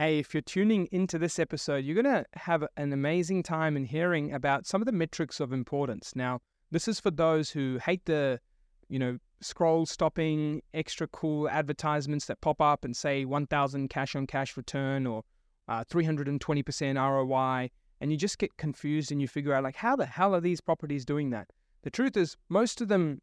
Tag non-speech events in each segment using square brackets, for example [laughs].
Hey, if you're tuning into this episode, you're going to have an amazing time in hearing about some of the metrics of importance. Now, this is for those who hate the, you know, scroll stopping, extra cool advertisements that pop up and say 1000 cash on cash return or uh, 320% ROI. And you just get confused and you figure out, like, how the hell are these properties doing that? The truth is, most of them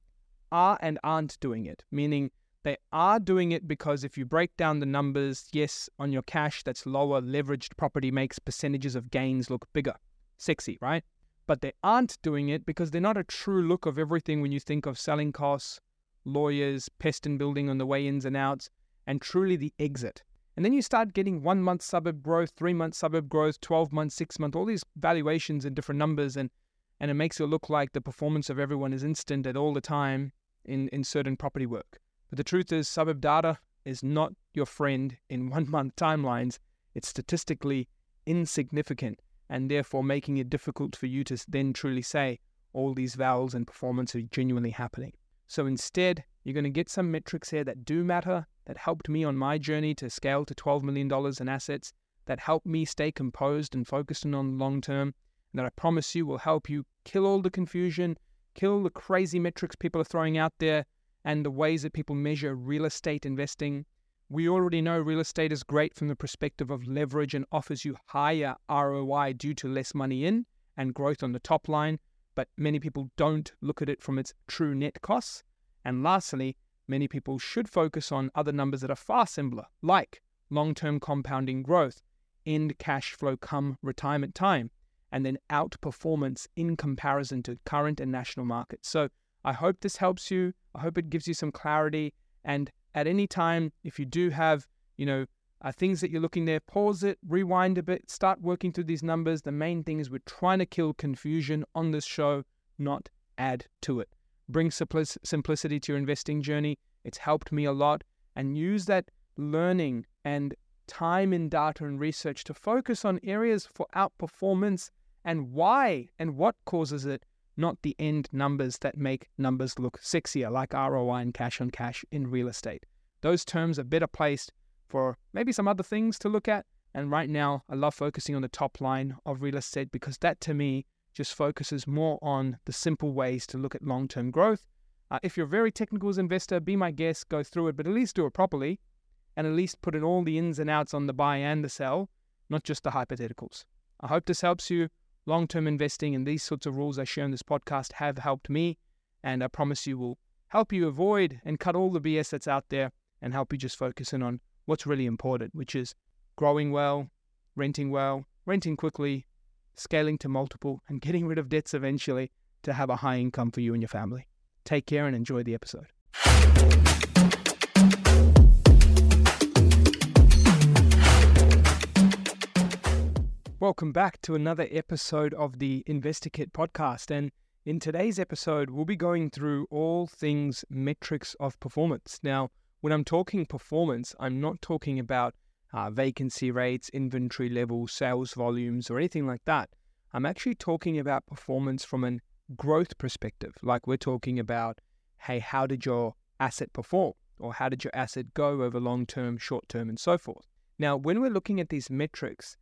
are and aren't doing it, meaning they are doing it because if you break down the numbers, yes, on your cash that's lower, leveraged property makes percentages of gains look bigger. Sexy, right? But they aren't doing it because they're not a true look of everything when you think of selling costs, lawyers, pest and building on the way ins and outs, and truly the exit. And then you start getting one month suburb growth, three month suburb growth, 12 months, six month, all these valuations and different numbers. And, and it makes it look like the performance of everyone is instant at all the time in, in certain property work. But the truth is, suburb data is not your friend in [laughs] one month timelines. It's statistically insignificant and therefore making it difficult for you to then truly say all these vowels and performance are genuinely happening. So instead, you're going to get some metrics here that do matter, that helped me on my journey to scale to $12 million in assets, that helped me stay composed and focused on the long term, and that I promise you will help you kill all the confusion, kill all the crazy metrics people are throwing out there, and the ways that people measure real estate investing. We already know real estate is great from the perspective of leverage and offers you higher ROI due to less money in and growth on the top line, but many people don't look at it from its true net costs. And lastly, many people should focus on other numbers that are far simpler, like long term compounding growth, end cash flow come retirement time, and then outperformance in comparison to current and national markets. So I hope this helps you. I hope it gives you some clarity. And at any time, if you do have, you know, uh, things that you're looking there, pause it, rewind a bit, start working through these numbers. The main thing is we're trying to kill confusion on this show, not add to it. Bring simplicity to your investing journey. It's helped me a lot. And use that learning and time in data and research to focus on areas for outperformance and why and what causes it, not the end numbers that make numbers look sexier, like ROI and cash on cash in real estate. Those terms are better placed for maybe some other things to look at. And right now, I love focusing on the top line of real estate because that to me just focuses more on the simple ways to look at long term growth. Uh, if you're a very technical as investor, be my guest, go through it, but at least do it properly and at least put in all the ins and outs on the buy and the sell, not just the hypotheticals. I hope this helps you. Long term investing and these sorts of rules I share in this podcast have helped me, and I promise you will help you avoid and cut all the BS that's out there and help you just focus in on what's really important, which is growing well, renting well, renting quickly, scaling to multiple, and getting rid of debts eventually to have a high income for you and your family. Take care and enjoy the episode. Welcome back to another episode of the InvestorKit podcast. And in today's episode, we'll be going through all things metrics of performance. Now, when I'm talking performance, I'm not talking about uh, vacancy rates, inventory levels, sales volumes, or anything like that. I'm actually talking about performance from a growth perspective. Like we're talking about, hey, how did your asset perform? Or how did your asset go over long term, short term, and so forth? Now, when we're looking at these metrics,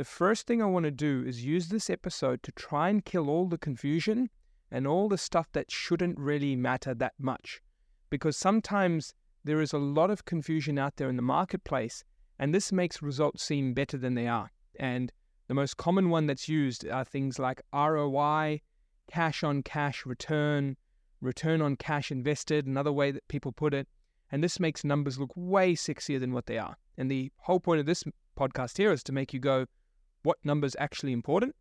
the first thing I want to do is use this episode to try and kill all the confusion and all the stuff that shouldn't really matter that much. Because sometimes there is a lot of confusion out there in the marketplace, and this makes results seem better than they are. And the most common one that's used are things like ROI, cash on cash return, return on cash invested, another way that people put it. And this makes numbers look way sexier than what they are. And the whole point of this podcast here is to make you go, what numbers actually important?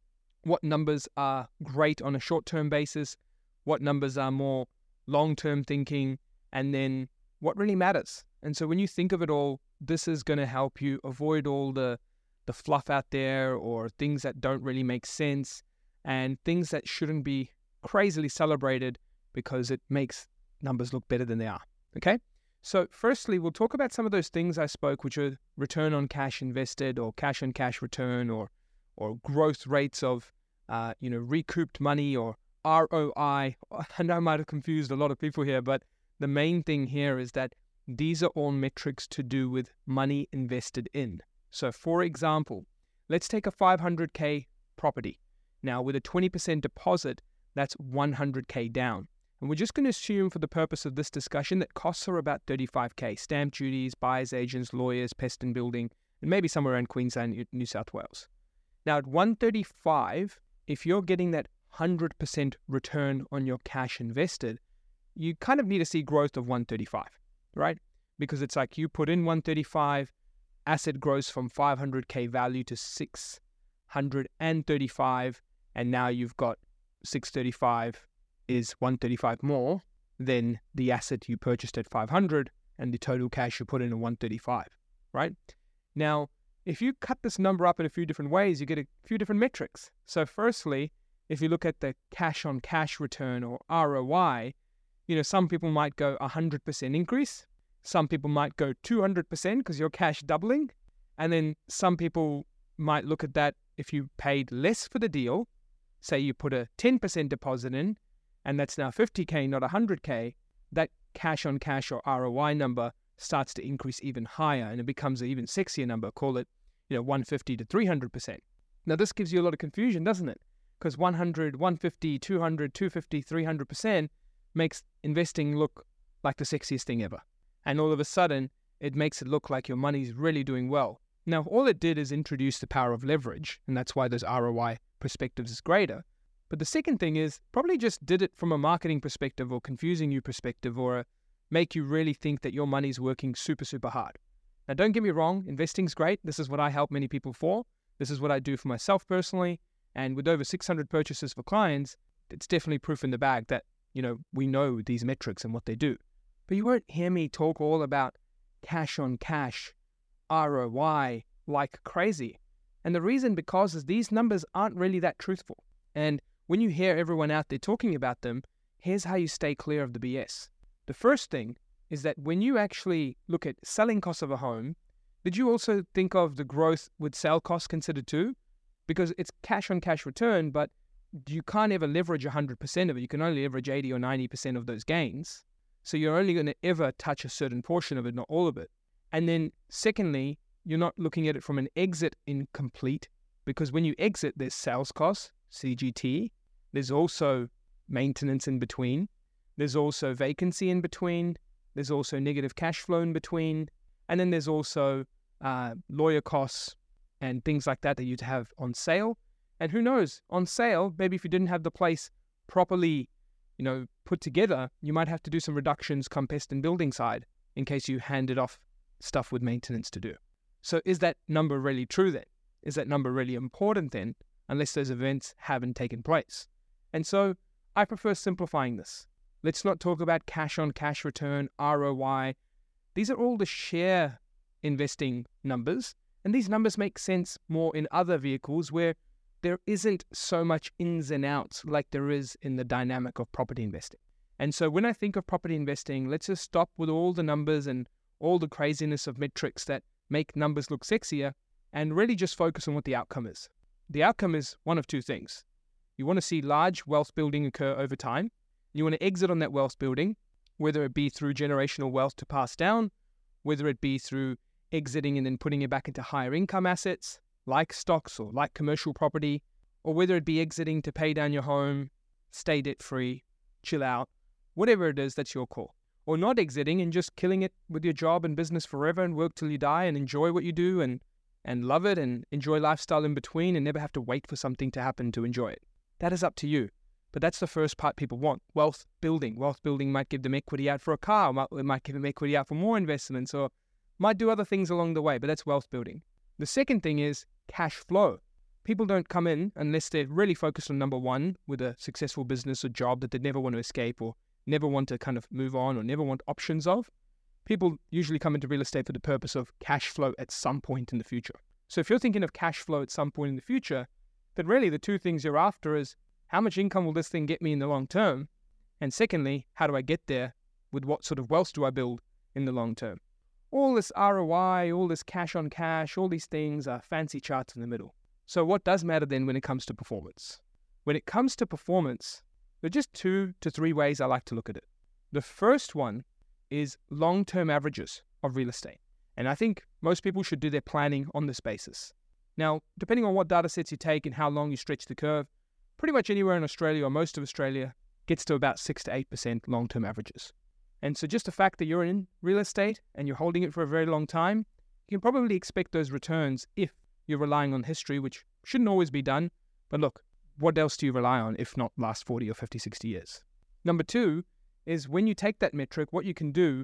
What numbers are great on a short term basis? What numbers are more long term thinking? And then what really matters. And so when you think of it all, this is going to help you avoid all the the fluff out there or things that don't really make sense and things that shouldn't be crazily celebrated because it makes numbers look better than they are. Okay? So, firstly, we'll talk about some of those things I spoke, which are return on cash invested or cash on cash return or or growth rates of uh, you know recouped money or ROI. And [laughs] I might have confused a lot of people here, but the main thing here is that these are all metrics to do with money invested in. So, for example, let's take a 500K property. Now, with a 20% deposit, that's 100K down. And we're just going to assume, for the purpose of this discussion, that costs are about 35K stamp duties, buyers, agents, lawyers, pest and building, and maybe somewhere around Queensland, New South Wales. Now, at 135, if you're getting that 100% return on your cash invested, you kind of need to see growth of 135, right? Because it's like you put in 135, asset grows from 500k value to 635, and now you've got 635 is 135 more than the asset you purchased at 500 and the total cash you put in at 135, right? Now, if you cut this number up in a few different ways, you get a few different metrics. So, firstly, if you look at the cash on cash return or ROI, you know, some people might go 100% increase, some people might go 200% because your cash doubling, and then some people might look at that if you paid less for the deal, say you put a 10% deposit in, and that's now 50k, not 100k, that cash on cash or ROI number starts to increase even higher and it becomes an even sexier number. Call it, you know, 150 to 300%. Now, this gives you a lot of confusion, doesn't it? Because 100, 150, 200, 250, 300% makes investing look like the sexiest thing ever. And all of a sudden, it makes it look like your money's really doing well. Now, all it did is introduce the power of leverage, and that's why those ROI perspectives is greater. But the second thing is probably just did it from a marketing perspective or confusing you perspective or a make you really think that your money's working super, super hard. Now, don't get me wrong, investing's great. This is what I help many people for. This is what I do for myself personally. And with over 600 purchases for clients, it's definitely proof in the bag that, you know, we know these metrics and what they do. But you won't hear me talk all about cash on cash, ROI, like crazy. And the reason because is these numbers aren't really that truthful. And when you hear everyone out there talking about them, here's how you stay clear of the BS. The first thing is that when you actually look at selling costs of a home, did you also think of the growth with sale costs considered too? Because it's cash on cash return, but you can't ever leverage 100% of it. You can only leverage 80 or 90% of those gains. So you're only going to ever touch a certain portion of it, not all of it. And then, secondly, you're not looking at it from an exit incomplete because when you exit, there's sales costs, CGT, there's also maintenance in between, there's also vacancy in between. There's also negative cash flow in between. And then there's also uh, lawyer costs and things like that that you'd have on sale. And who knows, on sale, maybe if you didn't have the place properly, you know, put together, you might have to do some reductions come pest and building side in case you handed off stuff with maintenance to do. So is that number really true then? Is that number really important then, unless those events haven't taken place? And so I prefer simplifying this. Let's not talk about cash on cash return, ROI. These are all the share investing numbers. And these numbers make sense more in other vehicles where there isn't so much ins and outs like there is in the dynamic of property investing. And so when I think of property investing, let's just stop with all the numbers and all the craziness of metrics that make numbers look sexier and really just focus on what the outcome is. The outcome is one of two things. You want to see large wealth building occur over time, you want to exit on that wealth building, whether it be through generational wealth to pass down, whether it be through exiting and then putting it back into higher income assets like stocks or like commercial property, or whether it be exiting to pay down your home, stay debt free, chill out, whatever it is, that's your call. Or not exiting and just killing it with your job and business forever and work till you die and enjoy what you do and, and love it and enjoy lifestyle in between and never have to wait for something to happen to enjoy it. That is up to you. But that's the first part people want wealth building. Wealth building might give them equity out for a car, might, it might give them equity out for more investments, or might do other things along the way, but that's wealth building. The second thing is cash flow. People don't come in unless they're really focused on number one with a successful business or job that they never want to escape or never want to kind of move on or never want options of. People usually come into real estate for the purpose of cash flow at some point in the future. So if you're thinking of cash flow at some point in the future, then really the two things you're after is how much income will this thing get me in the long term? And secondly, how do I get there? With what sort of wealth do I build in the long term? All this ROI, all this cash on cash, all these things are fancy charts in the middle. So, what does matter then when it comes to performance? When it comes to performance, there are just two to three ways I like to look at it. The first one is long term averages of real estate. And I think most people should do their planning on this basis. Now, depending on what data sets you take and how long you stretch the curve, pretty much anywhere in Australia or most of Australia gets to about 6 to 8% long term averages. And so, just the fact that you're in real estate and you're holding it for a very long time, you can probably expect those returns if you're relying on history, which shouldn't always be done. But look, what else do you rely on if not last 40 or 50, 60 years? Number two is when you take that metric, what you can do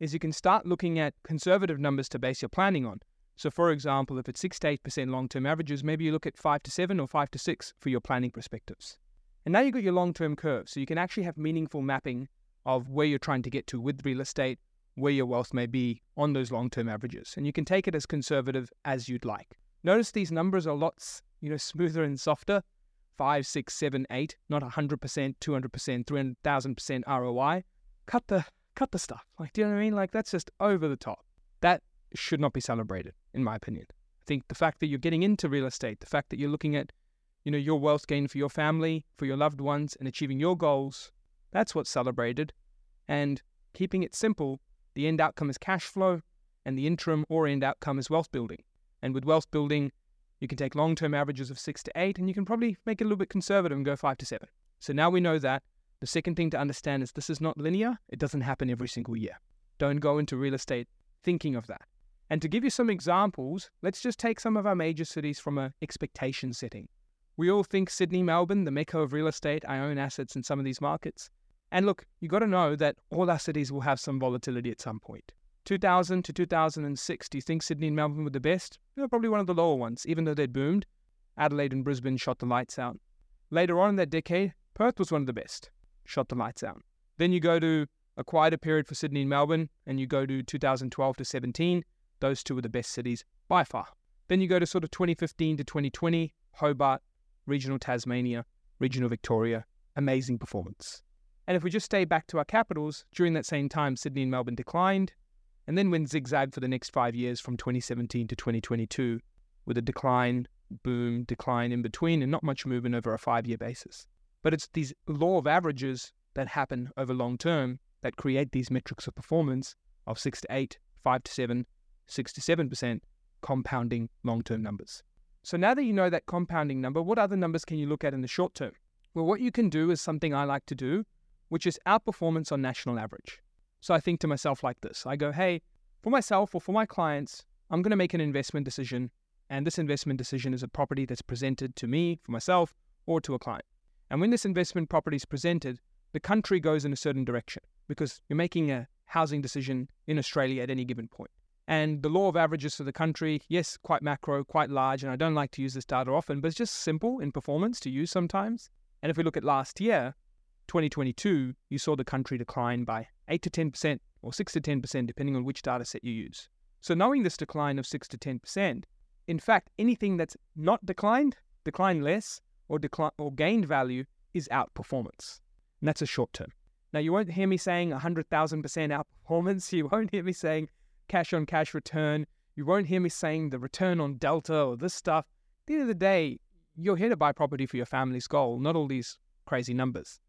is you can start looking at conservative numbers to base your planning on. So, for example, if it's 6 to 8% long term averages, maybe you look at 5 to 7 or 5 to 6 for your planning perspectives. And now you've got your long term curve. So you can actually have meaningful mapping of where you're trying to get to with real estate, where your wealth may be on those long term averages. And you can take it as conservative as you'd like. Notice these numbers are lots, you know, smoother and softer. 5, 6, 7, 8, not 100%, 200%, 300,000% ROI. Cut the cut the stuff. Like, do you know what I mean? Like, that's just over the top. That should not be celebrated, in my opinion. I think the fact that you're getting into real estate, the fact that you're looking at, you know, your wealth gain for your family, for your loved ones, and achieving your goals, that's what's celebrated. And keeping it simple, the end outcome is cash flow, and the interim or end outcome is wealth building. And with wealth building, you can take long term averages of six to eight, and you can probably make it a little bit conservative and go five to seven. So now we know that. The second thing to understand is this is not linear, it doesn't happen every single year. Don't go into real estate thinking of that. And to give you some examples, let's just take some of our major cities from an expectation setting. We all think Sydney, Melbourne, the mecca of real estate. I own assets in some of these markets. And look, you got to know that all our cities will have some volatility at some point. 2000 to 2006, do you think Sydney and Melbourne were the best? They're probably one of the lower ones, even though they'd boomed. Adelaide and Brisbane shot the lights out. Later on in that decade, Perth was one of the best shot the lights out. Then you go to a quieter period for Sydney and Melbourne, and you go to 2012 to 17. Those two are the best cities by far. Then you go to sort of 2015 to 2020, Hobart, regional Tasmania, regional Victoria, amazing performance. And if we just stay back to our capitals, during that same time, Sydney and Melbourne declined, and then went zigzag for the next five years from 2017 to 2022, with a decline, boom, decline in between, and not much movement over a five year basis. But it's these law of averages that happen over long term that create these metrics of performance of six to eight, five to seven, six to seven percent compounding long term numbers. So now that you know that compounding number, what other numbers can you look at in the short term? Well, what you can do is something I like to do, which is outperformance on national average. So I think to myself like this I go, hey, for myself or for my clients, I'm going to make an investment decision. And this investment decision is a property that's presented to me, for myself, or to a client. And when this investment property is presented, the country goes in a certain direction because you're making a housing decision in Australia at any given point. And the law of averages for the country, yes, quite macro, quite large, and I don't like to use this data often, but it's just simple in performance to use sometimes. And if we look at last year, 2022, you saw the country decline by 8 to 10% or 6 to 10%, depending on which data set you use. So, knowing this decline of 6 to 10%, in fact, anything that's not declined, declined less, or, decline, or gained value is outperformance. And that's a short term. Now, you won't hear me saying 100,000% outperformance. [laughs] You won't hear me saying cash on cash return. You won't hear me saying the return on delta or this stuff. At the end of the day, you're here to buy property for your family's goal, not all these crazy numbers.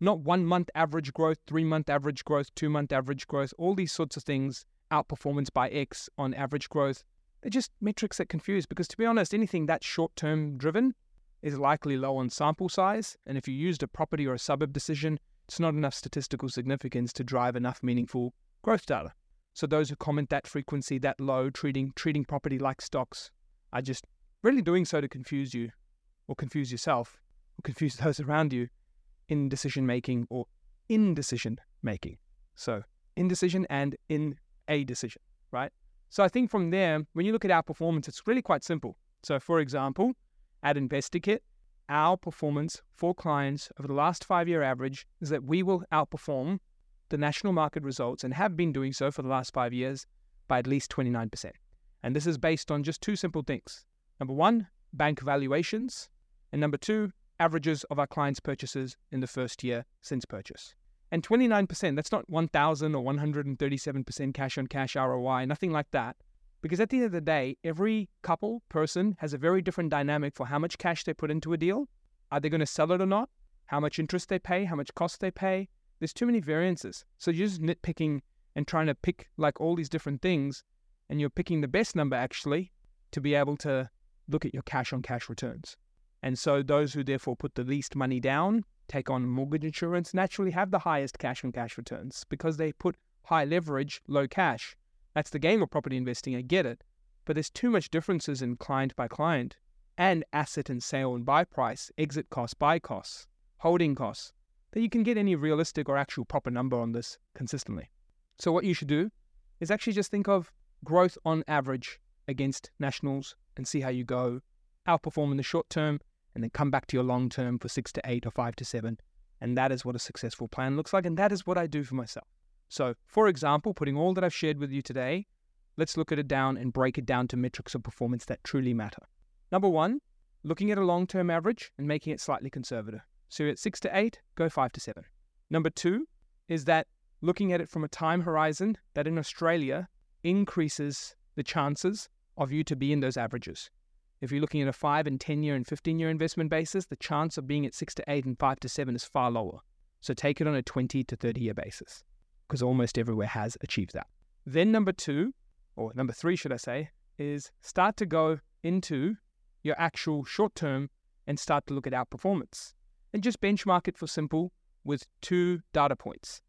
Not one month average growth, three month average growth, two month average growth, all these sorts of things, outperformance by X on average growth. They're just metrics that confuse because, to be honest, anything that's short term driven is likely low on sample size, and if you used a property or a suburb decision, it's not enough statistical significance to drive enough meaningful growth data. So those who comment that frequency that low, treating treating property like stocks, are just really doing so to confuse you, or confuse yourself, or confuse [laughs] those around you in decision making or indecision making. So indecision and in a decision, right? So I think from there, when you look at our performance, it's really quite simple. So for example, at InvestorKit, our performance for clients over the last five year average is that we will outperform the national market results and have been doing so for the last five years by at least 29%. And this is based on just two simple things. Number one, bank valuations. And number two, averages of our clients' purchases in the first year since purchase. And 29%, that's not 1,000 or 137% cash on cash ROI, nothing like that. Because at the end of the day, every couple, person has a very different dynamic for how much cash they put into a deal. Are they going to sell it or not? How much interest they pay? How much cost they pay? There's too many variances. So you're just nitpicking and trying to pick like all these different things and you're picking the best number actually to be able to look at your cash on cash returns. And so those who therefore put the least money down, take on mortgage insurance, naturally have the highest cash on cash returns because they put high leverage, low cash. That's the game of property investing, I get it. But there's too much differences in client by client and asset and sale and buy price, exit costs, buy costs, holding costs, that you can get any realistic or actual proper number on this consistently. So what you should do is actually just think of growth on average against nationals and see how you go, outperform in the short term, and then come back to your long term for six to eight or five to seven. And that is what a successful plan looks like. And that is what I do for myself. So, for example, putting all that I've shared with you today, let's look at it down and break it down to metrics of performance that truly matter. Number one, looking at a long term average and making it slightly conservative. So, at six to eight, go five to seven. Number two is that looking at it from a time horizon that in Australia increases the chances of you to be in those averages. If you're looking at a 5 and 10 year and 15 year investment basis, the chance of being at 6 to 8 and 5 to 7 is far lower. So take it on a 20 to 30 year basis because almost everywhere has achieved that. Then, number two, or number three, should I say, is start to go into your actual short term and start to look at outperformance and just benchmark it for simple with two data points.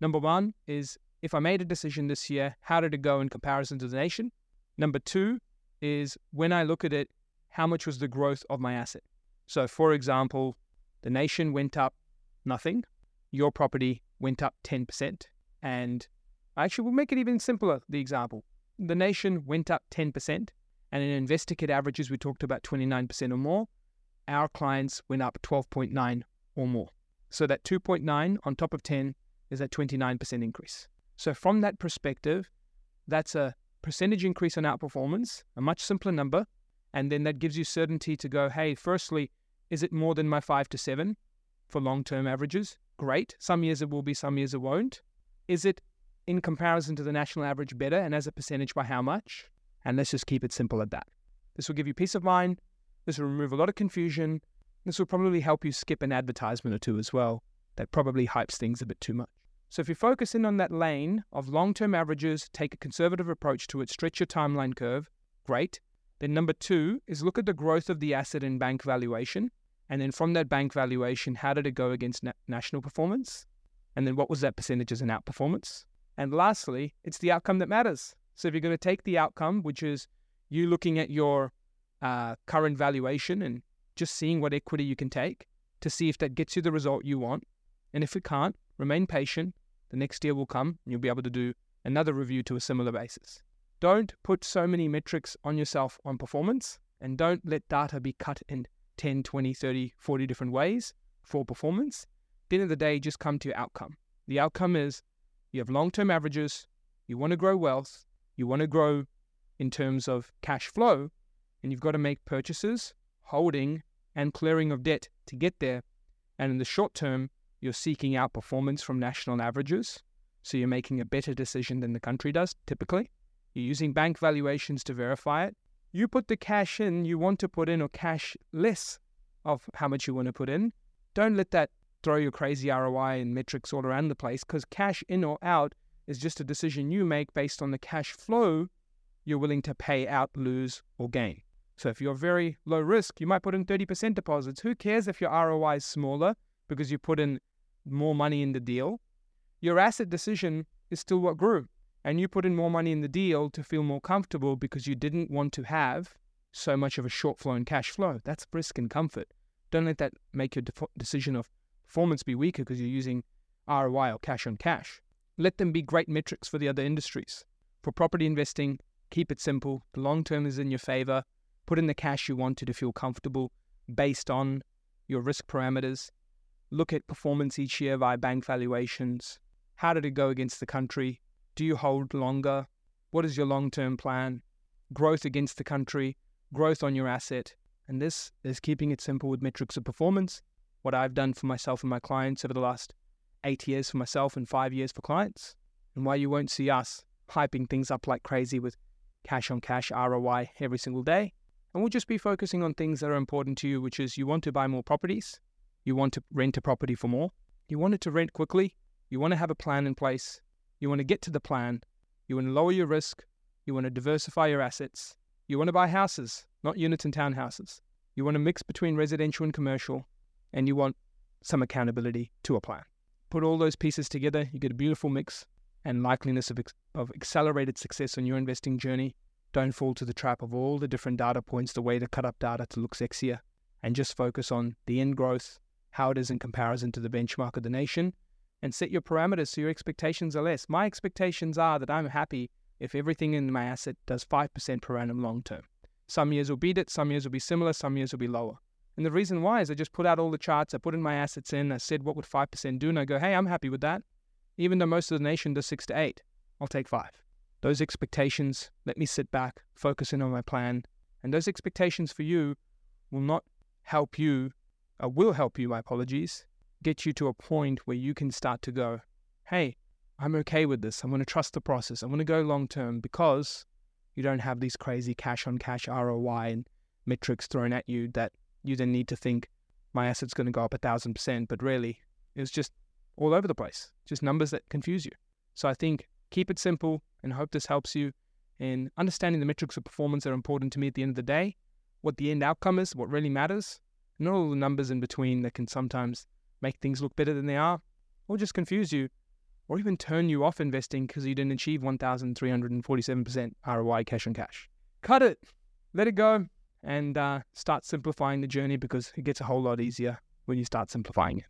Number one is if I made a decision this year, how did it go in comparison to the nation? Number two is when I look at it, how much was the growth of my asset? So, for example, the nation went up nothing, your property went up 10%. And actually, we'll make it even simpler the example. The nation went up 10%, and in InvestorKit averages, we talked about 29% or more. Our clients went up 12.9 or more. So that 2.9 on top of 10 is a 29% increase. So, from that perspective, that's a percentage increase on outperformance, a much simpler number. And then that gives you certainty to go, hey, firstly, is it more than my five to seven for long term averages? Great. Some years it will be, some years it won't. Is it in comparison to the national average better? And as a percentage, by how much? And let's just keep it simple at that. This will give you peace of mind. This will remove a lot of confusion. This will probably help you skip an advertisement or two as well that probably hypes things a bit too much. So if you focus in on that lane of long-term averages, take a conservative approach to it, stretch your timeline curve, great. Then number two is look at the growth of the asset in bank valuation. And then from that bank valuation, how did it go against na- national performance? And then what was that percentage as an outperformance? And lastly, it's the outcome that matters. So if you're going to take the outcome, which is you looking at your uh, current valuation and just seeing what equity you can take to see if that gets you the result you want. And if it can't, remain patient, the next year will come and you'll be able to do another review to a similar basis. Don't put so many metrics on yourself on performance and don't let data be cut in 10, 20, 30, 40 different ways for performance. At the end of the day, just come to your outcome. The outcome is you have long term averages, you want to grow wealth, you want to grow in terms of cash flow, and you've got to make purchases, holding, and clearing of debt to get there. And in the short term, you're seeking out performance from national averages. So you're making a better decision than the country does, typically. You're using bank valuations to verify it. You put the cash in you want to put in or cash less of how much you want to put in. Don't let that throw your crazy ROI and metrics all around the place because cash in or out is just a decision you make based on the cash flow you're willing to pay out, lose, or gain. So if you're very low risk, you might put in 30% deposits. Who cares if your ROI is smaller because you put in more money in the deal, your asset decision is still what grew. And you put in more money in the deal to feel more comfortable because you didn't want to have so much of a short flow in cash flow. That's risk and comfort. Don't let that make your de- decision of performance be weaker because you're using ROI or cash on cash. Let them be great metrics for the other industries. For property investing, keep it simple. The long term is in your favor. Put in the cash you want to to feel comfortable based on your risk parameters look at performance each year via bank valuations. How did it go against the country? Do you hold longer? What is your long term plan? Growth against the country, growth on your asset. And this is keeping it simple with metrics of performance. What I've done for myself and my clients over the last eight years for myself and five years for clients. And why you won't see us hyping things up like crazy with cash on cash ROI every single day. And we'll just be focusing on things that are important to you, which is you want to buy more properties, you want to rent a property for more. You want it to rent quickly. You want to have a plan in place. You want to get to the plan. You want to lower your risk. You want to diversify your assets. You want to buy houses, not units and townhouses. You want to mix between residential and commercial, and you want some accountability to a plan. Put all those pieces together, you get a beautiful mix and likeliness of, ex- of accelerated success on your investing journey. Don't fall to the trap of all the different data points, the way to cut up data to look sexier, and just focus on the end growth, how it is in comparison to the benchmark of the nation, and set your parameters so your expectations are less. My expectations are that I'm happy if everything in my asset does 5% per annum long term. Some years will beat it, some years will be similar, some years will be lower. And the reason why is I just put out all the charts, I put in my assets in, I said what would 5% do, and I go, hey, I'm happy with that. Even though most of the nation does 6 to 8, I'll take 5. Those expectations let me sit back, focus in on my plan, and those expectations for you will not help you, uh, will help you, my apologies, get you to a point where you can start to go, hey, I'm okay with this. I'm going to trust the process. I'm going to go long term because you don't have these crazy cash on cash ROI and metrics thrown at you that you then need to think my asset's going to go up a thousand percent. But really, it's just all over the place, just numbers that confuse you. So I think keep it simple and hope this helps you in understanding the metrics of performance that are important to me at the end of the day, what the end outcome is, what really matters, not all the numbers in between that can sometimes make things look better than they are, or just confuse you or even turn you off investing because you didn't achieve 1,347% ROI cash on cash. Cut it, let it go, and uh, start simplifying the journey because it gets a whole lot easier when you start simplifying it.